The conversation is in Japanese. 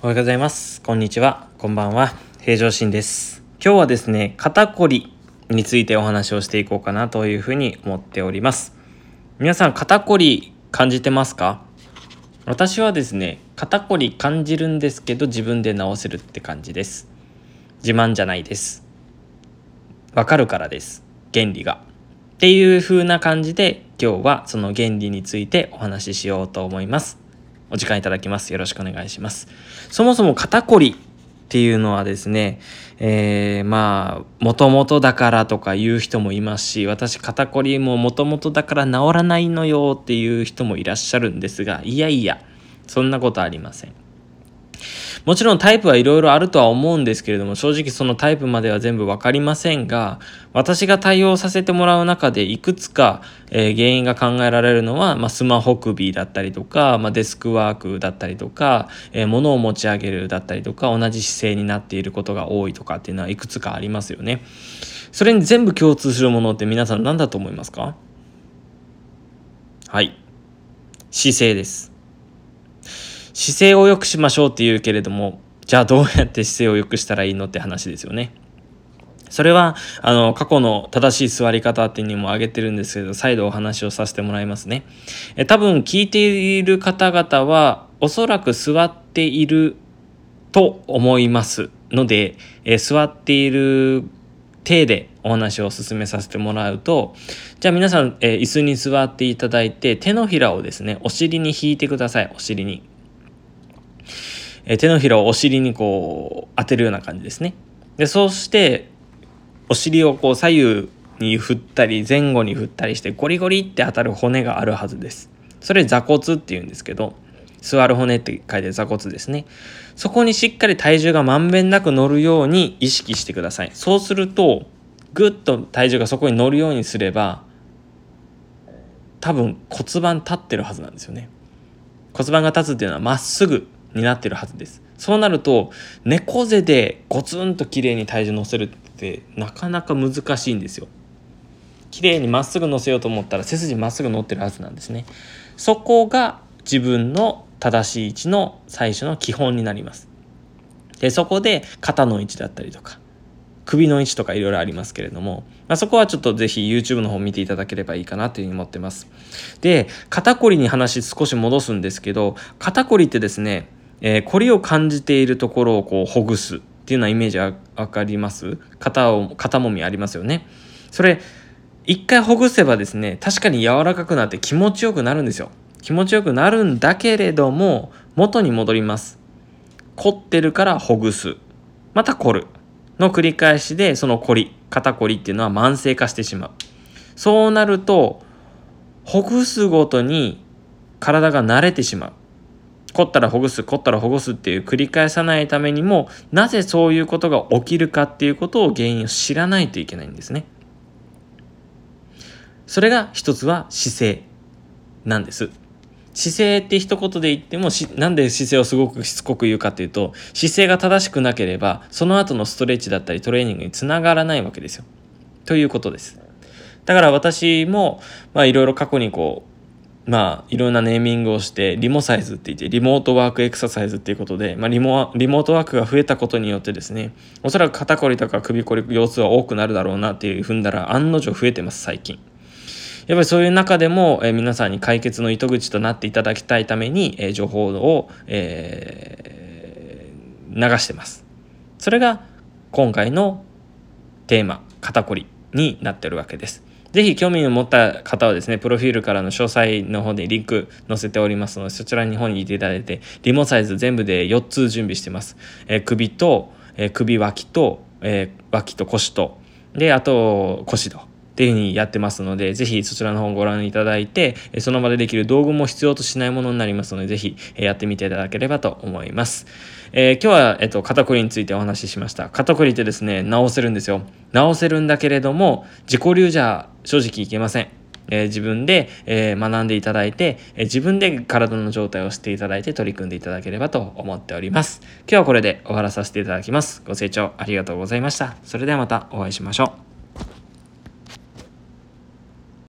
おはようございます。こんにちは。こんばんは。平常心です。今日はですね、肩こりについてお話をしていこうかなというふうに思っております。皆さん、肩こり感じてますか？私はですね、肩こり感じるんですけど、自分で治せるって感じです。自慢じゃないです。わかるからです。原理が。っていう風な感じで、今日はその原理についてお話ししようと思います。お時間いただきます。よろしくお願いします。そもそも肩こりっていうのはですね、えー、まあ、もともとだからとか言う人もいますし、私肩こりももともとだから治らないのよっていう人もいらっしゃるんですが、いやいや、そんなことありません。もちろんタイプはいろいろあるとは思うんですけれども、正直そのタイプまでは全部わかりませんが、私が対応させてもらう中でいくつか、えー原因が考えられるのは、まあ、スマホ首だったりとか、まあ、デスクワークだったりとか、えー物を持ち上げるだったりとか、同じ姿勢になっていることが多いとかっていうのはいくつかありますよね。それに全部共通するものって皆さん何だと思いますか？はい。姿勢です。姿勢を良くしましょうって言うけれども、じゃあどうやって姿勢を良くしたらいいのって話ですよね。それは、あの、過去の正しい座り方っていうにも挙げてるんですけど、再度お話をさせてもらいますね。え多分聞いている方々は、おそらく座っていると思いますので、え座っている体でお話を進めさせてもらうと、じゃあ皆さん、え椅子に座っていただいて、手のひらをですね、お尻に引いてください、お尻に。え手のひらをお尻にこう当てるような感じですね。で、そうして、お尻をこう左右に振ったり前後に振ったりしてゴリゴリって当たる骨があるはずです。それ座骨って言うんですけど、座る骨って書いて座骨ですね。そこにしっかり体重がまんべんなく乗るように意識してください。そうすると、ぐっと体重がそこに乗るようにすれば、多分骨盤立ってるはずなんですよね。骨盤が立つっていうのはまっすぐになってるはずです。そうなると猫背でゴツンと綺麗に体重乗せるってなかなか難しいんですよ。綺麗にまっすぐ乗せようと思ったら背筋まっすぐ乗ってるはずなんですね。そこが自分の正しい位置の最初の基本になります。で、そこで肩の位置だったりとか、首の位置とかいろいろありますけれども、まあ、そこはちょっとぜひ YouTube の方見ていただければいいかなというふうに思ってます。で、肩こりに話少し戻すんですけど、肩こりってですね、えー、こりを感じているところをこうほぐすっていうようなイメージわわかります肩を、肩もみありますよね。それ、一回ほぐせばですね、確かに柔らかくなって気持ちよくなるんですよ。気持ちよくなるんだけれども、元に戻ります。凝ってるからほぐす。また凝る。の繰り返しで、その凝り、肩こりっていうのは慢性化してしまう。そうなると、ほぐすごとに体が慣れてしまう。凝ったらほぐす、凝ったらほぐすっていう繰り返さないためにも、なぜそういうことが起きるかっていうことを原因を知らないといけないんですね。それが一つは姿勢なんです。姿勢って一言で言ってもし、なんで姿勢をすごくしつこく言うかっていうと、姿勢が正しくなければ、その後のストレッチだったりトレーニングにつながらないわけですよ。ということです。だから私も、まあいろいろ過去にこう、まあいろんなネーミングをして、リモサイズって言って、リモートワークエクササイズっていうことで、まあリモリモートワークが増えたことによってですね、おそらく肩こりとか首こり、腰痛は多くなるだろうなっていう踏んだら案の定増えてます、最近。やっぱりそういう中でも、えー皆さんに解決の糸口となっていただきたいために、えー情報を、えー流してます。それが今回のテーマ、肩こりになってるわけです。ぜひ興味を持った方はですね、プロフィールからの詳細の方でリンク載せておりますので、そちらに方に行っていただいて、リモサイズ全部で4つ準備してます。えー首と、えー首脇と、えー脇と腰と、で、あと腰と。っていうふうにやってますので、ぜひそちらの方をご覧いただいて、その場でできる道具も必要としないものになりますので、ぜひやってみていただければと思います。えー今日は、えっと、肩こりについてお話ししました。肩こりってですね、治せるんですよ。治せるんだけれども、自己流じゃ正直いけません。えー自分で、えー学んでいただいて、えー自分で体の状態を知っていただいて取り組んでいただければと思っております。今日はこれで終わらさせていただきます。ご清聴ありがとうございました。それではまたお会いしましょう。